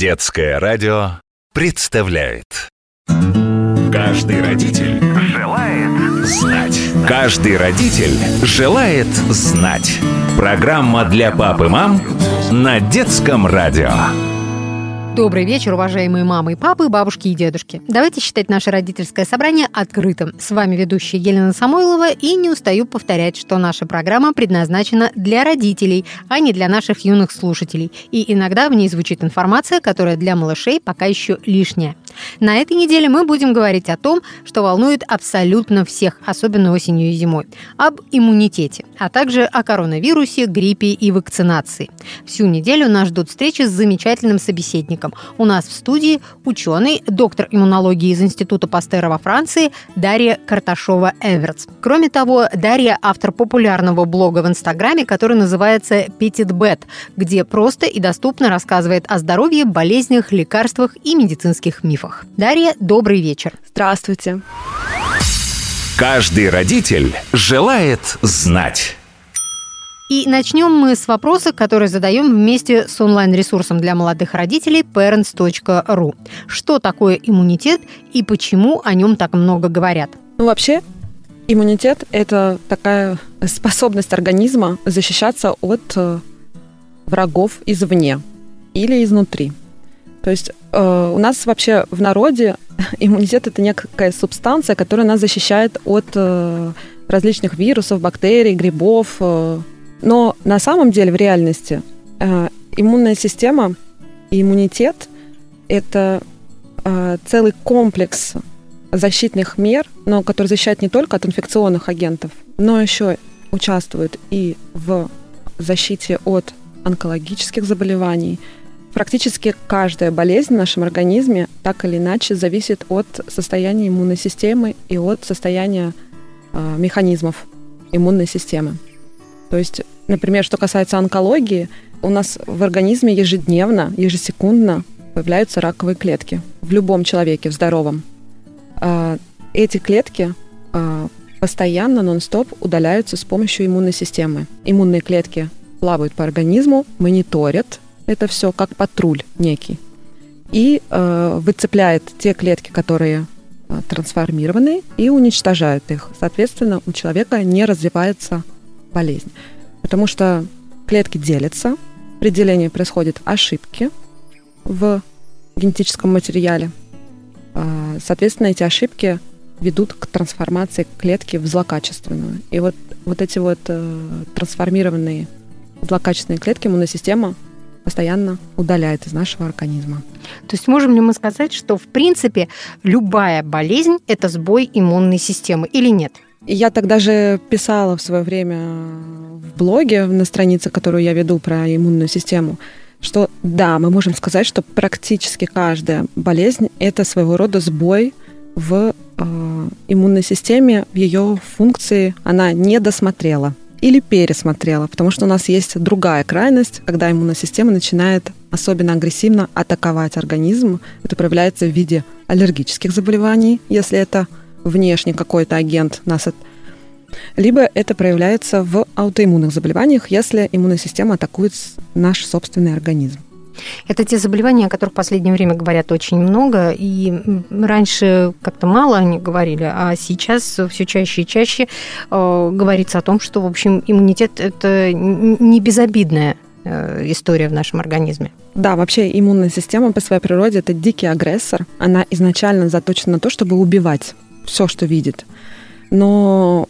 Детское радио представляет. Каждый родитель желает знать. Каждый родитель желает знать. Программа для пап и мам на Детском радио Добрый вечер, уважаемые мамы и папы, бабушки и дедушки. Давайте считать наше родительское собрание открытым. С вами ведущая Елена Самойлова и не устаю повторять, что наша программа предназначена для родителей, а не для наших юных слушателей. И иногда в ней звучит информация, которая для малышей пока еще лишняя. На этой неделе мы будем говорить о том, что волнует абсолютно всех, особенно осенью и зимой. Об иммунитете, а также о коронавирусе, гриппе и вакцинации. Всю неделю нас ждут встречи с замечательным собеседником. У нас в студии ученый, доктор иммунологии из Института Пастера во Франции Дарья Карташова-Эвертс. Кроме того, Дарья – автор популярного блога в Инстаграме, который называется «Петитбет», где просто и доступно рассказывает о здоровье, болезнях, лекарствах и медицинских мифах мифах. Дарья, добрый вечер. Здравствуйте. Каждый родитель желает знать. И начнем мы с вопроса, который задаем вместе с онлайн-ресурсом для молодых родителей parents.ru. Что такое иммунитет и почему о нем так много говорят? Ну, вообще, иммунитет – это такая способность организма защищаться от э, врагов извне или изнутри. То есть э, у нас вообще в народе иммунитет это некая субстанция, которая нас защищает от э, различных вирусов, бактерий, грибов. Э. Но на самом деле в реальности э, иммунная система и иммунитет это э, целый комплекс защитных мер, но который защищает не только от инфекционных агентов, но еще участвует и в защите от онкологических заболеваний, Практически каждая болезнь в нашем организме так или иначе зависит от состояния иммунной системы и от состояния э, механизмов иммунной системы. То есть, например, что касается онкологии, у нас в организме ежедневно, ежесекундно появляются раковые клетки в любом человеке, в здоровом. Э, эти клетки э, постоянно, нон-стоп удаляются с помощью иммунной системы. Иммунные клетки плавают по организму, мониторят это все как патруль некий. И э, выцепляет те клетки, которые э, трансформированы, и уничтожают их. Соответственно, у человека не развивается болезнь. Потому что клетки делятся, при делении происходят ошибки в генетическом материале. Э, соответственно, эти ошибки ведут к трансформации клетки в злокачественную. И вот, вот эти вот э, трансформированные злокачественные клетки иммунная система постоянно удаляет из нашего организма. То есть можем ли мы сказать, что в принципе любая болезнь – это сбой иммунной системы или нет? Я тогда же писала в свое время в блоге, на странице, которую я веду про иммунную систему, что да, мы можем сказать, что практически каждая болезнь – это своего рода сбой в э, иммунной системе, в ее функции она не досмотрела или пересмотрела, потому что у нас есть другая крайность, когда иммунная система начинает особенно агрессивно атаковать организм. Это проявляется в виде аллергических заболеваний, если это внешний какой-то агент нас от... либо это проявляется в аутоиммунных заболеваниях, если иммунная система атакует наш собственный организм. Это те заболевания, о которых в последнее время говорят очень много, и раньше как-то мало они говорили, а сейчас все чаще и чаще э, говорится о том, что, в общем, иммунитет – это не безобидная э, история в нашем организме. Да, вообще иммунная система по своей природе это дикий агрессор. Она изначально заточена на то, чтобы убивать все, что видит. Но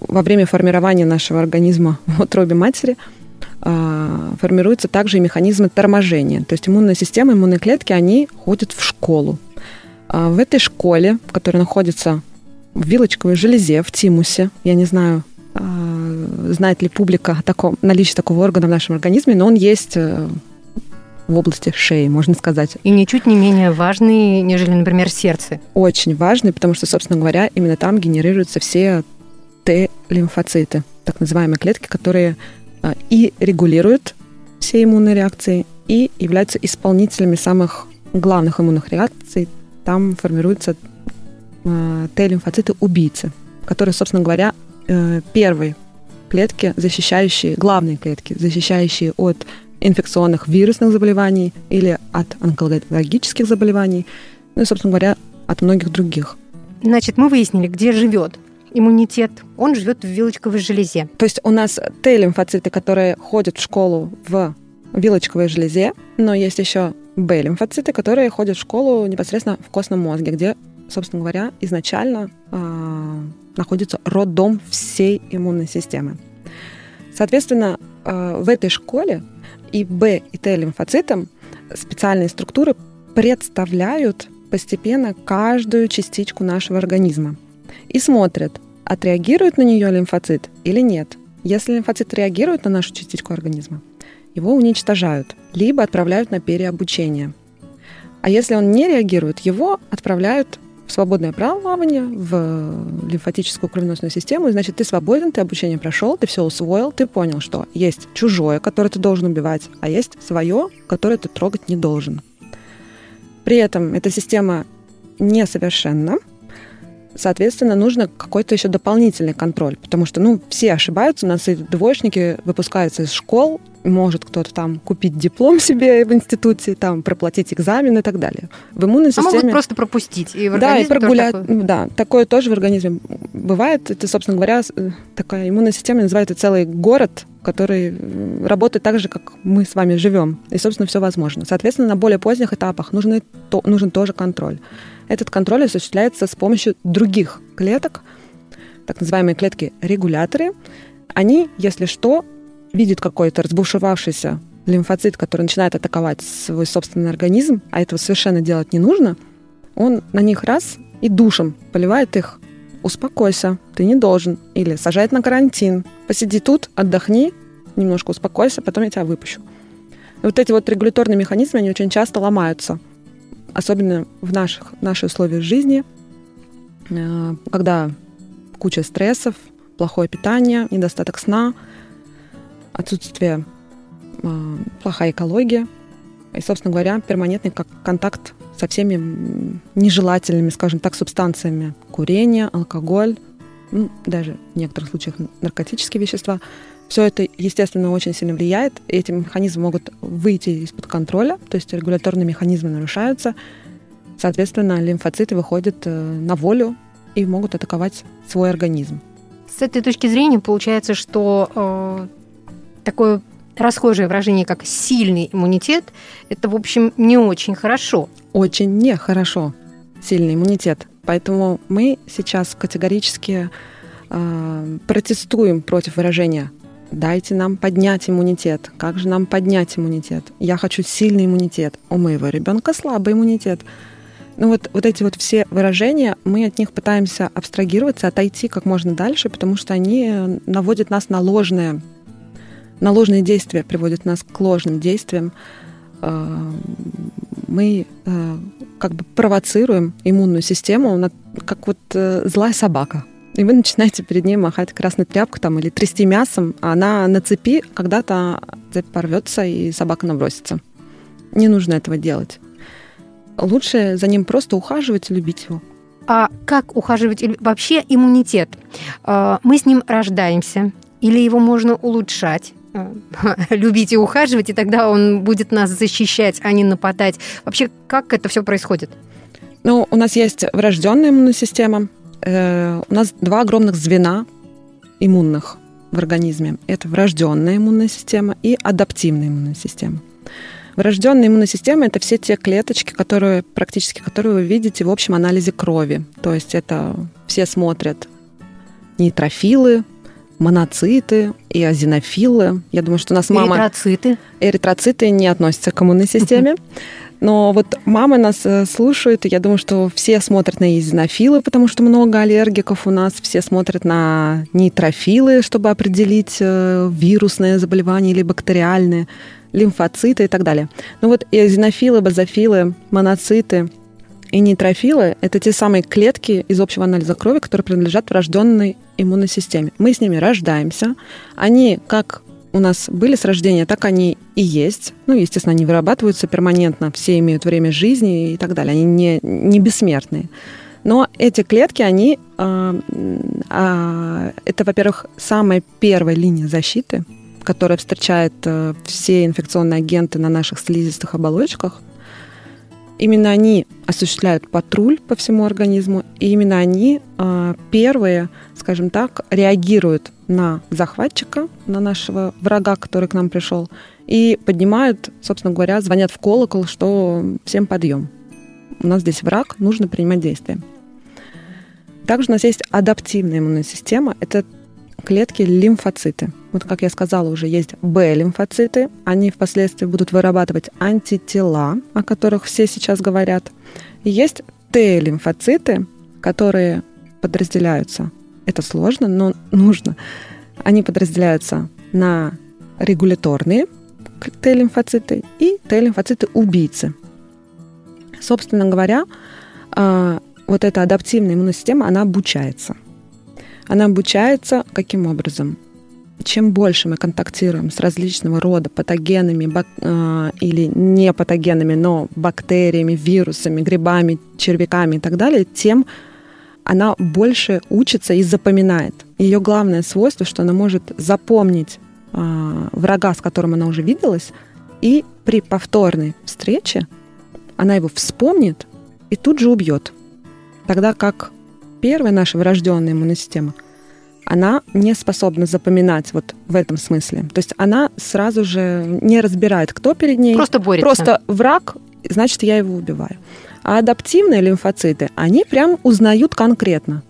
во время формирования нашего организма в утробе матери – формируются также и механизмы торможения. То есть иммунная система, иммунные клетки, они ходят в школу. А в этой школе, которая находится в вилочковой железе, в тимусе, я не знаю, а, знает ли публика о таком, наличии такого органа в нашем организме, но он есть э, в области шеи, можно сказать. И ничуть не менее важный, нежели, например, сердце. Очень важный, потому что, собственно говоря, именно там генерируются все Т-лимфоциты, так называемые клетки, которые а, и регулируют все иммунные реакции, и являются исполнителями самых главных иммунных реакций. Там формируются а, Т-лимфоциты убийцы, которые, собственно говоря, э, первые клетки, защищающие, главные клетки, защищающие от инфекционных вирусных заболеваний или от онкологических заболеваний, ну и, собственно говоря, от многих других. Значит, мы выяснили, где живет иммунитет. Он живет в вилочковой железе. То есть у нас Т-лимфоциты, которые ходят в школу в вилочковой железе, но есть еще Б-лимфоциты, которые ходят в школу непосредственно в костном мозге, где, собственно говоря, изначально э, находится роддом всей иммунной системы. Соответственно, э, в этой школе и Б, и Т лимфоцитам специальные структуры представляют постепенно каждую частичку нашего организма и смотрят, отреагирует на нее лимфоцит или нет. Если лимфоцит реагирует на нашу частичку организма, его уничтожают, либо отправляют на переобучение. А если он не реагирует, его отправляют в свободное плавание, в лимфатическую кровеносную систему, и значит, ты свободен, ты обучение прошел, ты все усвоил, ты понял, что есть чужое, которое ты должен убивать, а есть свое, которое ты трогать не должен. При этом эта система несовершенна, соответственно, нужно какой-то еще дополнительный контроль, потому что, ну, все ошибаются, у нас и двоечники выпускаются из школ, может кто-то там купить диплом себе в институте, там проплатить экзамен и так далее. В иммунной системе... А могут просто пропустить. И в да, и прогулять. Такое... Да, такое тоже в организме бывает. Это, собственно говоря, такая иммунная система называется целый город, который работает так же, как мы с вами живем. И, собственно, все возможно. Соответственно, на более поздних этапах нужны, то, нужен тоже контроль. Этот контроль осуществляется с помощью других клеток, так называемые клетки-регуляторы. Они, если что, видит какой-то разбушевавшийся лимфоцит, который начинает атаковать свой собственный организм, а этого совершенно делать не нужно, он на них раз и душем поливает их. Успокойся, ты не должен. Или сажает на карантин. Посиди тут, отдохни, немножко успокойся, потом я тебя выпущу. И вот эти вот регуляторные механизмы, они очень часто ломаются. Особенно в наших, наших условиях жизни, э, когда куча стрессов, плохое питание, недостаток сна – отсутствие, а, плохая экология и, собственно говоря, перманентный как контакт со всеми нежелательными, скажем так, субстанциями. Курение, алкоголь, ну, даже в некоторых случаях наркотические вещества. Все это, естественно, очень сильно влияет. И эти механизмы могут выйти из-под контроля, то есть регуляторные механизмы нарушаются. Соответственно, лимфоциты выходят э, на волю и могут атаковать свой организм. С этой точки зрения получается, что э, такое расхожее выражение, как сильный иммунитет, это, в общем, не очень хорошо. Очень нехорошо сильный иммунитет. Поэтому мы сейчас категорически э, протестуем против выражения «дайте нам поднять иммунитет». Как же нам поднять иммунитет? Я хочу сильный иммунитет. У моего ребенка слабый иммунитет. Ну вот, вот эти вот все выражения, мы от них пытаемся абстрагироваться, отойти как можно дальше, потому что они наводят нас на ложное на ложные действия приводят нас к ложным действиям, э, мы э, как бы провоцируем иммунную систему, как вот э, злая собака. И вы начинаете перед ней махать красной тряпкой там, или трясти мясом, а она на цепи когда-то цепь порвется, и собака набросится. Не нужно этого делать. Лучше за ним просто ухаживать и любить его. А как ухаживать вообще иммунитет? Мы с ним рождаемся, или его можно улучшать? любить и ухаживать, и тогда он будет нас защищать, а не нападать. Вообще, как это все происходит? Ну, у нас есть врожденная иммунная система. Э, у нас два огромных звена иммунных в организме. Это врожденная иммунная система и адаптивная иммунная система. Врожденная иммунная система – это все те клеточки, которые практически, которые вы видите в общем анализе крови. То есть это все смотрят нейтрофилы, моноциты и азинофилы. Я думаю, что у нас мама... Эритроциты. Эритроциты не относятся к иммунной системе. Но вот мамы нас э, слушают, и я думаю, что все смотрят на изинофилы, потому что много аллергиков у нас, все смотрят на нейтрофилы, чтобы определить э, вирусное заболевание или бактериальное, лимфоциты и так далее. Ну вот эозинофилы, базофилы, моноциты и нейтрофилы – это те самые клетки из общего анализа крови, которые принадлежат врожденной иммунной системе. Мы с ними рождаемся. Они как у нас были с рождения, так они и есть. Ну, естественно, они вырабатываются перманентно, все имеют время жизни и так далее. Они не, не бессмертные. Но эти клетки, они, э, э, это, во-первых, самая первая линия защиты, которая встречает э, все инфекционные агенты на наших слизистых оболочках, именно они осуществляют патруль по всему организму, и именно они э, первые, скажем так, реагируют на захватчика, на нашего врага, который к нам пришел, и поднимают, собственно говоря, звонят в колокол, что всем подъем. У нас здесь враг, нужно принимать действия. Также у нас есть адаптивная иммунная система. Это клетки лимфоциты. Вот как я сказала, уже есть Б-лимфоциты. Они впоследствии будут вырабатывать антитела, о которых все сейчас говорят. И есть Т-лимфоциты, которые подразделяются. Это сложно, но нужно. Они подразделяются на регуляторные Т-лимфоциты и Т-лимфоциты-убийцы. Собственно говоря, а, вот эта адаптивная иммунная система, она обучается. Она обучается каким образом? Чем больше мы контактируем с различного рода патогенами бак, э, или не патогенами, но бактериями, вирусами, грибами, червяками и так далее, тем она больше учится и запоминает. Ее главное свойство, что она может запомнить э, врага, с которым она уже виделась, и при повторной встрече она его вспомнит и тут же убьет. Тогда как первая наша врожденная иммунная система, она не способна запоминать вот в этом смысле. То есть она сразу же не разбирает, кто перед ней. Просто борется. Просто враг, значит, я его убиваю. А адаптивные лимфоциты, они прям узнают конкретно.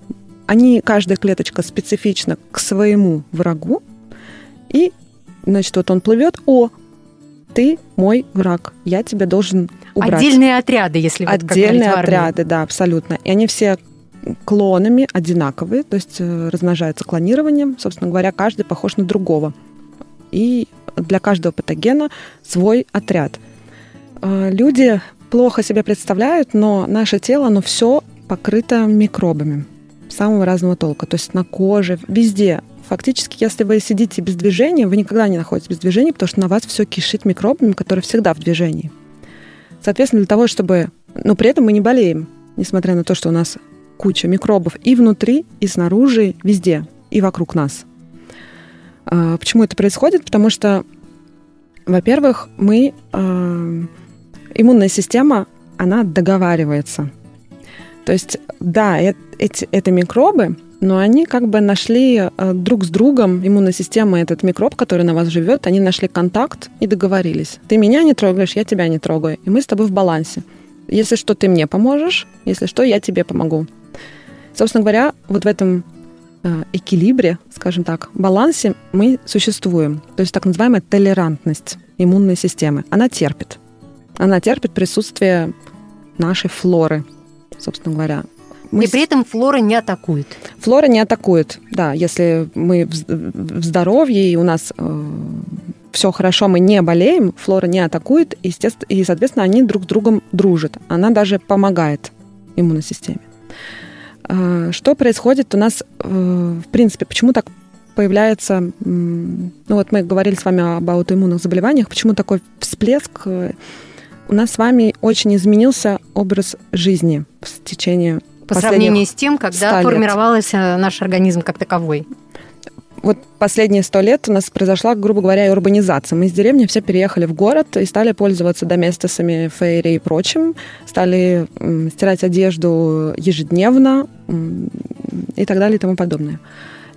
Они, каждая клеточка специфична к своему врагу. И, значит, вот он плывет, о, ты мой враг, я тебя должен убрать. Отдельные отряды, если вот Отдельные отряды, да, абсолютно. И они все клонами одинаковые, то есть э, размножаются клонированием. Собственно говоря, каждый похож на другого. И для каждого патогена свой отряд. Э, люди плохо себе представляют, но наше тело, оно все покрыто микробами самого разного толка. То есть на коже, везде. Фактически, если вы сидите без движения, вы никогда не находитесь без движения, потому что на вас все кишит микробами, которые всегда в движении. Соответственно, для того, чтобы... Но при этом мы не болеем, несмотря на то, что у нас куча микробов и внутри, и снаружи, везде, и вокруг нас. А, почему это происходит? Потому что, во-первых, мы... А, иммунная система, она договаривается. То есть, да, эти, это микробы, но они как бы нашли э, друг с другом, иммунная система, этот микроб, который на вас живет, они нашли контакт и договорились. Ты меня не трогаешь, я тебя не трогаю. И мы с тобой в балансе. Если что, ты мне поможешь, если что, я тебе помогу. Собственно говоря, вот в этом э, экилибре, скажем так, балансе мы существуем. То есть так называемая толерантность иммунной системы. Она терпит. Она терпит присутствие нашей флоры, собственно говоря. Мы и при этом флора не атакует. Флора не атакует, да. Если мы в здоровье и у нас э, все хорошо, мы не болеем, флора не атакует, и, и, соответственно, они друг с другом дружат. Она даже помогает иммунной системе. Э, что происходит у нас, э, в принципе, почему так появляется, ну вот мы говорили с вами об аутоиммунных заболеваниях, почему такой всплеск э, у нас с вами очень изменился образ жизни в течение по сравнению с тем, когда формировался наш организм как таковой. Вот последние сто лет у нас произошла, грубо говоря, урбанизация. Мы из деревни все переехали в город и стали пользоваться доместосами, фейри и прочим. Стали стирать одежду ежедневно и так далее и тому подобное.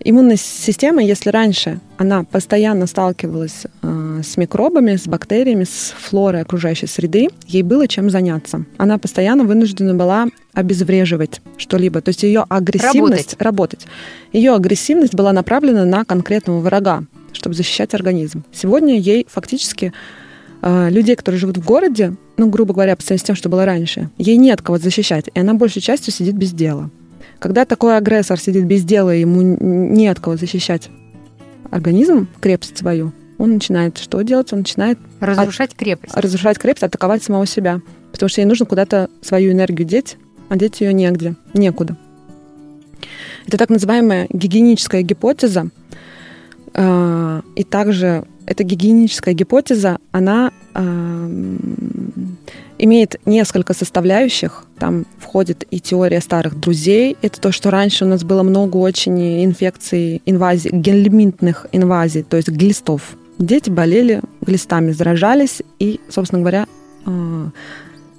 Иммунная система, если раньше она постоянно сталкивалась э, с микробами, с бактериями, с флорой окружающей среды, ей было чем заняться. Она постоянно вынуждена была обезвреживать что-либо. То есть ее агрессивность... Работать. работать. Ее агрессивность была направлена на конкретного врага, чтобы защищать организм. Сегодня ей фактически э, людей, которые живут в городе, ну, грубо говоря, по сравнению с тем, что было раньше, ей нет кого защищать, и она большей частью сидит без дела. Когда такой агрессор сидит без дела, ему не от кого защищать организм, крепость свою, он начинает что делать? Он начинает... Разрушать от... крепость. Разрушать крепость, атаковать самого себя. Потому что ей нужно куда-то свою энергию деть, а деть ее негде, некуда. Это так называемая гигиеническая гипотеза. А, и также эта гигиеническая гипотеза, она имеет несколько составляющих. Там входит и теория старых друзей. Это то, что раньше у нас было много очень инфекций, инвазий, гельминтных инвазий, то есть глистов дети болели глистами, заражались и, собственно говоря, э,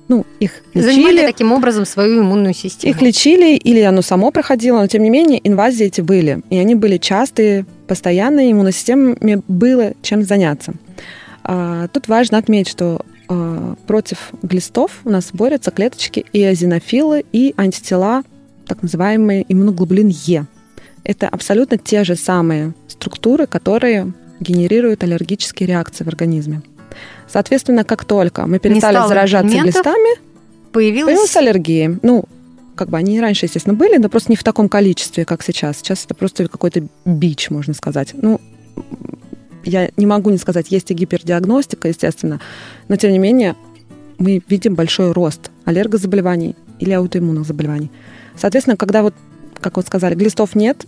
ну, их лечили. Занимали таким образом свою иммунную систему. Их лечили или оно само проходило, но тем не менее инвазии эти были. И они были частые, постоянные, иммунной системе было чем заняться. А, тут важно отметить, что а, против глистов у нас борются клеточки и эозинофилы, и антитела, так называемые иммуноглобулин Е. Это абсолютно те же самые структуры, которые генерируют аллергические реакции в организме. Соответственно, как только мы перестали заражаться глистами, появилась... появилась аллергия. Ну, как бы они раньше, естественно, были, но просто не в таком количестве, как сейчас. Сейчас это просто какой-то бич, можно сказать. Ну, я не могу не сказать, есть и гипердиагностика, естественно, но тем не менее мы видим большой рост аллергозаболеваний или аутоиммунных заболеваний. Соответственно, когда вот, как вот сказали, глистов нет,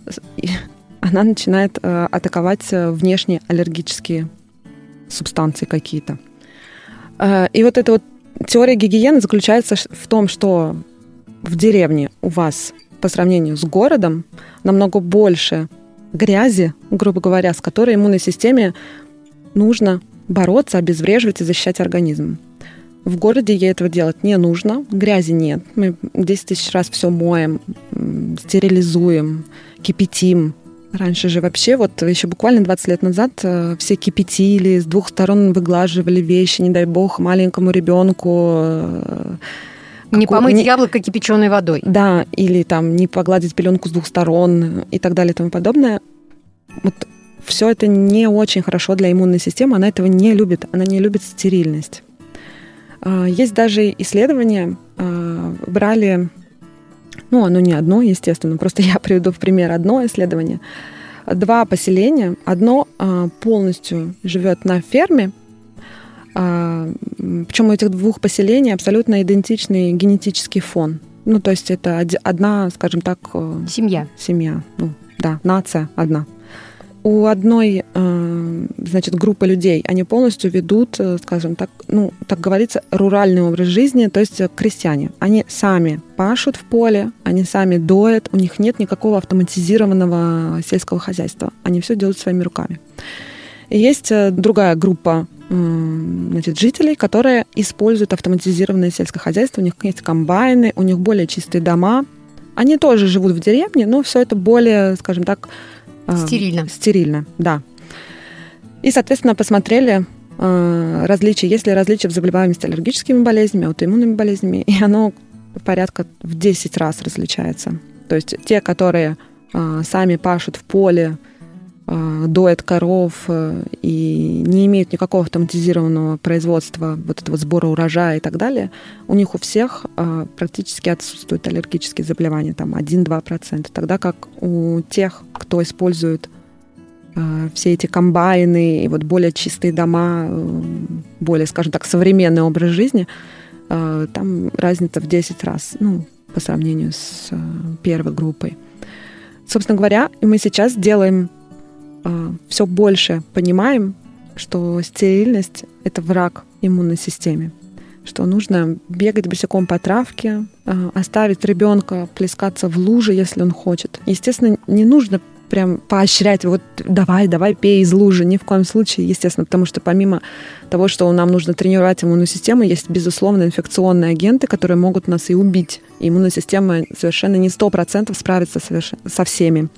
она начинает э, атаковать э, внешние аллергические субстанции какие-то. Э, и вот эта вот теория гигиены заключается в том, что в деревне у вас по сравнению с городом намного больше грязи, грубо говоря, с которой иммунной системе нужно бороться, обезвреживать и защищать организм. В городе ей этого делать не нужно, грязи нет. Мы 10 тысяч раз все моем, стерилизуем, кипятим, Раньше же вообще, вот еще буквально 20 лет назад э, все кипятили, с двух сторон выглаживали вещи, не дай бог, маленькому ребенку. Не помыть не... яблоко кипяченой водой. Да, или там не погладить пеленку с двух сторон и так далее и тому подобное. Вот все это не очень хорошо для иммунной системы, она этого не любит, она не любит стерильность. А, есть даже исследования, а, брали ну, оно не одно, естественно, просто я приведу в пример одно исследование. Два поселения. Одно а, полностью живет на ферме, причем у этих двух поселений абсолютно идентичный генетический фон. Ну, то есть это одна, скажем так... Э, семья. Семья, ну, да, нация одна у одной, э, значит, группы людей, они полностью ведут, э, скажем так, ну, так говорится, руральный образ жизни, то есть крестьяне. Они сами пашут в поле, они сами доят, у них нет никакого автоматизированного сельского хозяйства. Они все делают своими руками. Есть другая группа значит, жителей, которые используют автоматизированное сельское хозяйство. У них есть комбайны, у них более чистые дома. Они тоже живут в деревне, но все это более, скажем так, Стерильно. Стерильно, да. И, соответственно, посмотрели э, различия, есть ли различия в заболеваемости аллергическими болезнями, аутоиммунными болезнями, и оно порядка в 10 раз различается. То есть те, которые э, сами пашут в поле, э, доят коров э, и не имеют никакого автоматизированного производства, вот этого сбора урожая и так далее, у них у всех э, практически отсутствуют аллергические заболевания, там 1-2%, тогда как у тех, кто использует все эти комбайны и вот более чистые дома, более, скажем так, современный образ жизни, там разница в 10 раз, ну, по сравнению с первой группой. Собственно говоря, мы сейчас делаем все больше понимаем, что стерильность – это враг иммунной системе, что нужно бегать босиком по травке, а, оставить ребенка плескаться в луже, если он хочет. Естественно, не нужно прям поощрять, вот давай, давай, пей из лужи, ни в коем случае, естественно, потому что помимо того, что нам нужно тренировать иммунную систему, есть, безусловно, инфекционные агенты, которые могут нас и убить. Иммунная система совершенно не сто процентов справится со всеми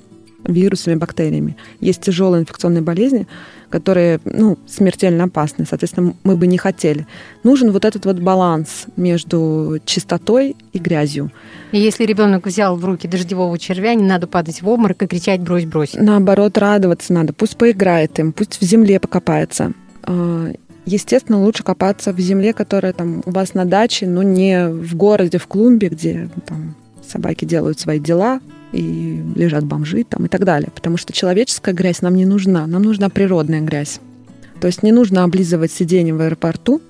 вирусами, бактериями. Есть тяжелые инфекционные болезни, которые ну, смертельно опасны. Соответственно, мы бы не хотели. Нужен вот этот вот баланс между чистотой и грязью. И если ребенок взял в руки дождевого червя, не надо падать в обморок и кричать «брось, брось». Наоборот, радоваться надо. Пусть поиграет им, пусть в земле покопается. А, естественно, лучше копаться в земле, которая там у вас на даче, но не в городе, в клумбе, где там собаки делают свои дела, и лежат бомжи там и так далее. Потому что человеческая грязь нам не нужна, нам нужна природная грязь. То есть не нужно облизывать сиденье в аэропорту,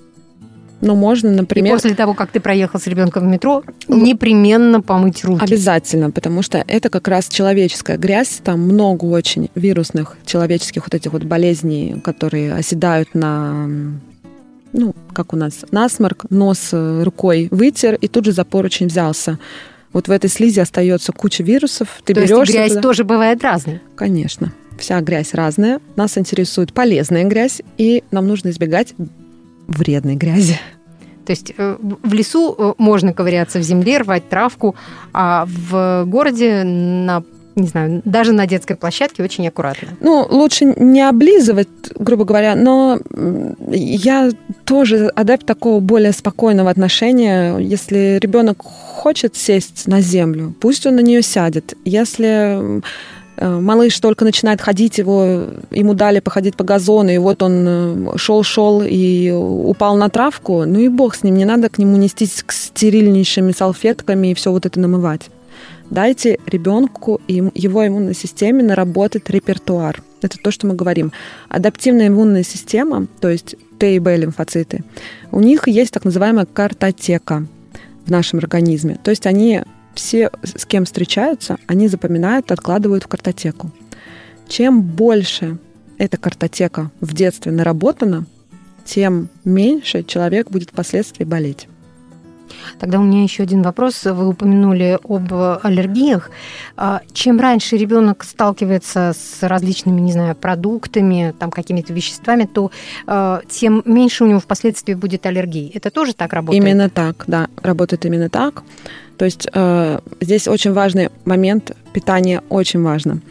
но можно, например... И после того, как ты проехал с ребенком в метро, непременно помыть руки. Обязательно, потому что это как раз человеческая грязь. Там много очень вирусных человеческих вот этих вот болезней, которые оседают на ну, как у нас, насморк, нос рукой вытер и тут же за поручень взялся вот в этой слизи остается куча вирусов. Ты То берешь есть грязь туда... тоже бывает разной? Конечно. вся грязь разная. Нас интересует полезная грязь, и нам нужно избегать вредной грязи. То есть э, в лесу э, можно ковыряться в земле, рвать травку, а в городе на не знаю, даже на детской площадке очень аккуратно. Ну, лучше не облизывать, грубо говоря, но я тоже адепт такого более спокойного отношения. Если ребенок хочет сесть на землю, пусть он на нее сядет. Если Э, малыш только начинает ходить, его, ему дали походить по газону, и вот он шел-шел э, и упал на травку, ну и бог с ним, не надо к нему нестись к стерильнейшими салфетками и все вот это намывать. Дайте ребенку и его иммунной системе наработать репертуар. Это то, что мы говорим. Адаптивная иммунная система, то есть Т и Б лимфоциты, у них есть так называемая картотека в нашем организме. То есть они все, с кем встречаются, они запоминают, откладывают в картотеку. Чем больше эта картотека в детстве наработана, тем меньше человек будет впоследствии болеть. Тогда у меня еще один вопрос. Вы упомянули об аллергиях. А, чем раньше ребенок сталкивается с различными, не знаю, продуктами, там какими-то веществами, то а, тем меньше у него впоследствии будет аллергии. Это тоже так работает? Именно так, да, работает именно так. То есть э, здесь очень важный момент, питание очень важно.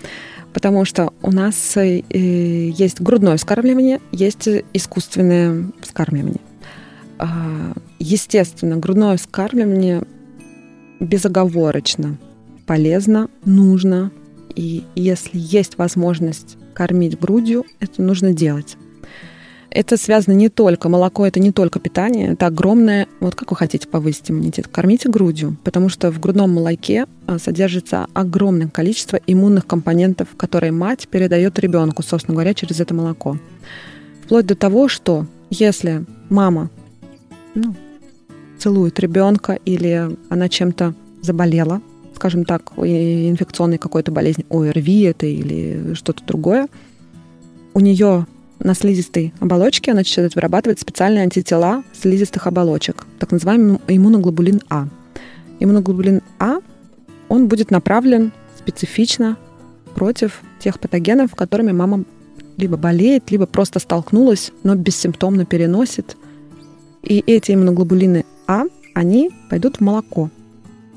Потому что у нас э, есть грудное вскармливание, есть искусственное вскармливание. Естественно, грудное вскармливание безоговорочно полезно, нужно. И если есть возможность кормить грудью, это нужно делать. Это связано не только, молоко это не только питание, это огромное, вот как вы хотите повысить иммунитет, кормите грудью, потому что в грудном молоке а, содержится огромное количество иммунных компонентов, которые мать передает ребенку, собственно говоря, через это молоко. Вплоть до того, что если мама ну, целует ребенка или она чем-то заболела, скажем так, инфекционной какой-то болезнь, ОРВИ это или что-то другое, у нее на слизистой оболочке она начинает вырабатывать специальные антитела слизистых оболочек, так называемый иммуноглобулин А. Иммуноглобулин А, он будет направлен специфично против тех патогенов, которыми мама либо болеет, либо просто столкнулась, но бессимптомно переносит. И эти иммуноглобулины А, они пойдут в молоко.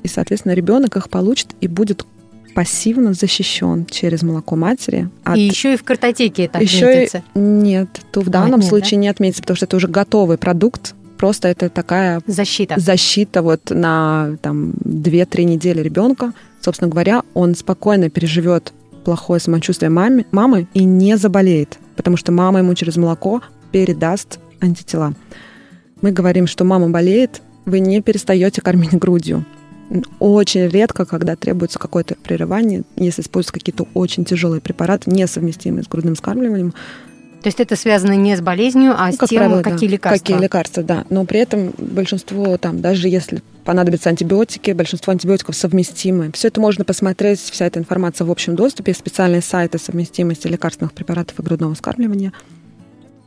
И, соответственно, ребенок их получит и будет пассивно защищен через молоко матери. От... И еще и в картотеке это еще отметится? И... Нет, то в данном а, нет, случае да? не отметится, потому что это уже готовый продукт, просто это такая защита, защита вот на там 2-3 недели ребенка. Собственно говоря, он спокойно переживет плохое самочувствие маме, мамы и не заболеет, потому что мама ему через молоко передаст антитела. Мы говорим, что мама болеет, вы не перестаете кормить грудью. Очень редко, когда требуется какое-то прерывание, если используются какие-то очень тяжелые препараты, несовместимые с грудным скармливанием, то есть это связано не с болезнью, а ну, с тем, правило, какие да. лекарства. Какие лекарства, да. Но при этом большинство, там, даже если понадобятся антибиотики, большинство антибиотиков совместимы. Все это можно посмотреть, вся эта информация в общем доступе, специальные сайты совместимости лекарственных препаратов и грудного скармливания.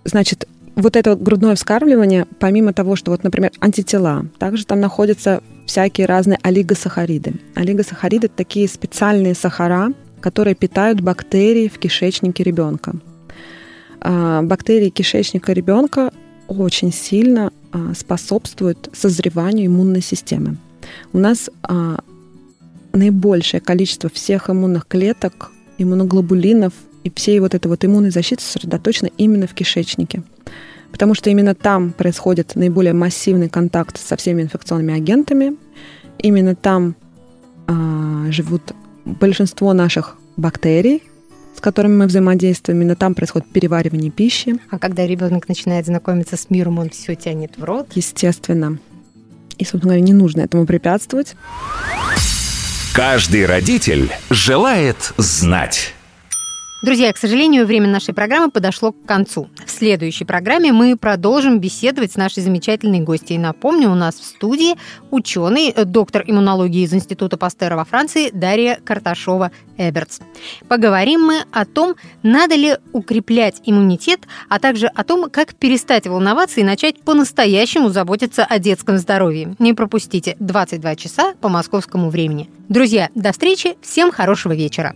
Значит, вот это вот грудное вскармливание, помимо того, что вот, например, антитела, также там находятся всякие разные олигосахариды. Олигосахариды – такие специальные сахара, которые питают бактерии в кишечнике ребенка. А, бактерии кишечника ребенка очень сильно а, способствуют созреванию иммунной системы. У нас а, наибольшее количество всех иммунных клеток, иммуноглобулинов и всей вот этой вот иммунной защиты сосредоточено именно в кишечнике потому что именно там происходит наиболее массивный контакт со всеми инфекционными агентами. Именно там а, живут большинство наших бактерий, с которыми мы взаимодействуем. Именно там происходит переваривание пищи. А когда ребенок начинает знакомиться с миром, он все тянет в рот? Естественно. И, собственно говоря, не нужно этому препятствовать. Каждый родитель желает знать. Друзья, к сожалению, время нашей программы подошло к концу. В следующей программе мы продолжим беседовать с нашей замечательной гостьей. Напомню, у нас в студии ученый, доктор иммунологии из Института Пастера во Франции Дарья Карташова-Эбертс. Поговорим мы о том, надо ли укреплять иммунитет, а также о том, как перестать волноваться и начать по-настоящему заботиться о детском здоровье. Не пропустите 22 часа по московскому времени. Друзья, до встречи, всем хорошего вечера.